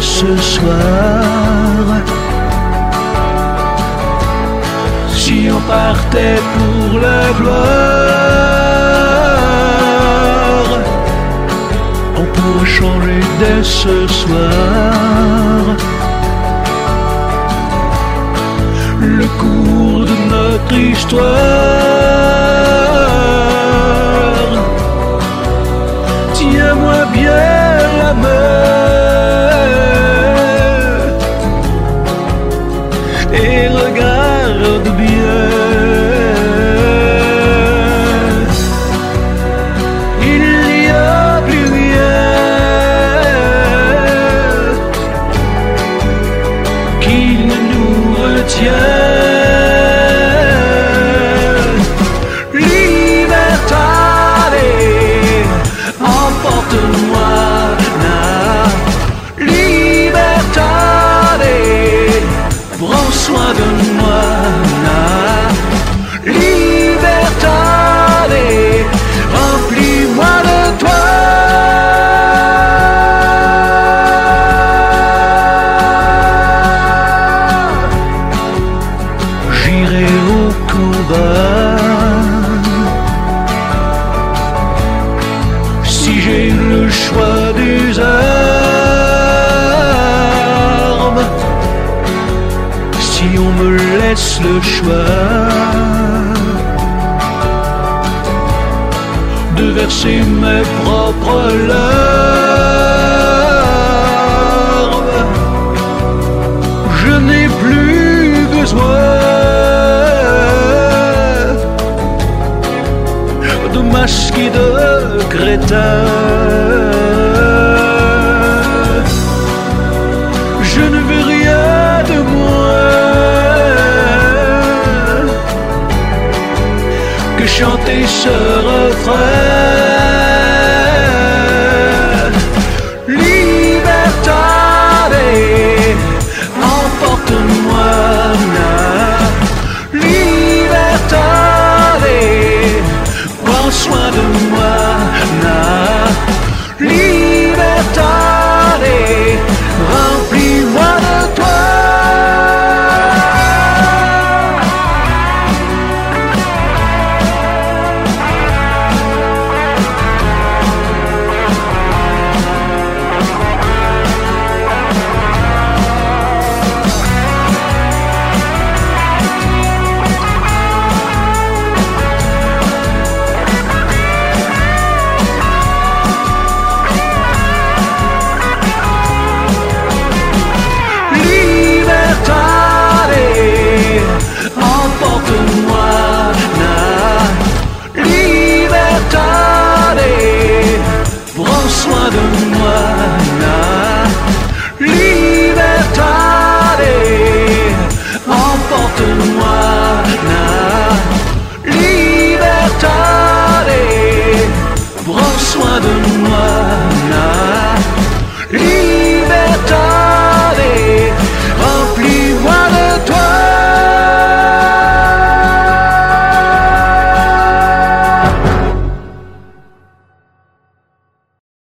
ce soir. Si on partait pour la gloire, on pourrait changer dès ce soir. Le cours de notre histoire. Tiens-moi bien la main laisse le choix de verser mes propres larmes, je n'ai plus besoin de masques et de crétins. Je ne veux rien de moins chanter ce refrain.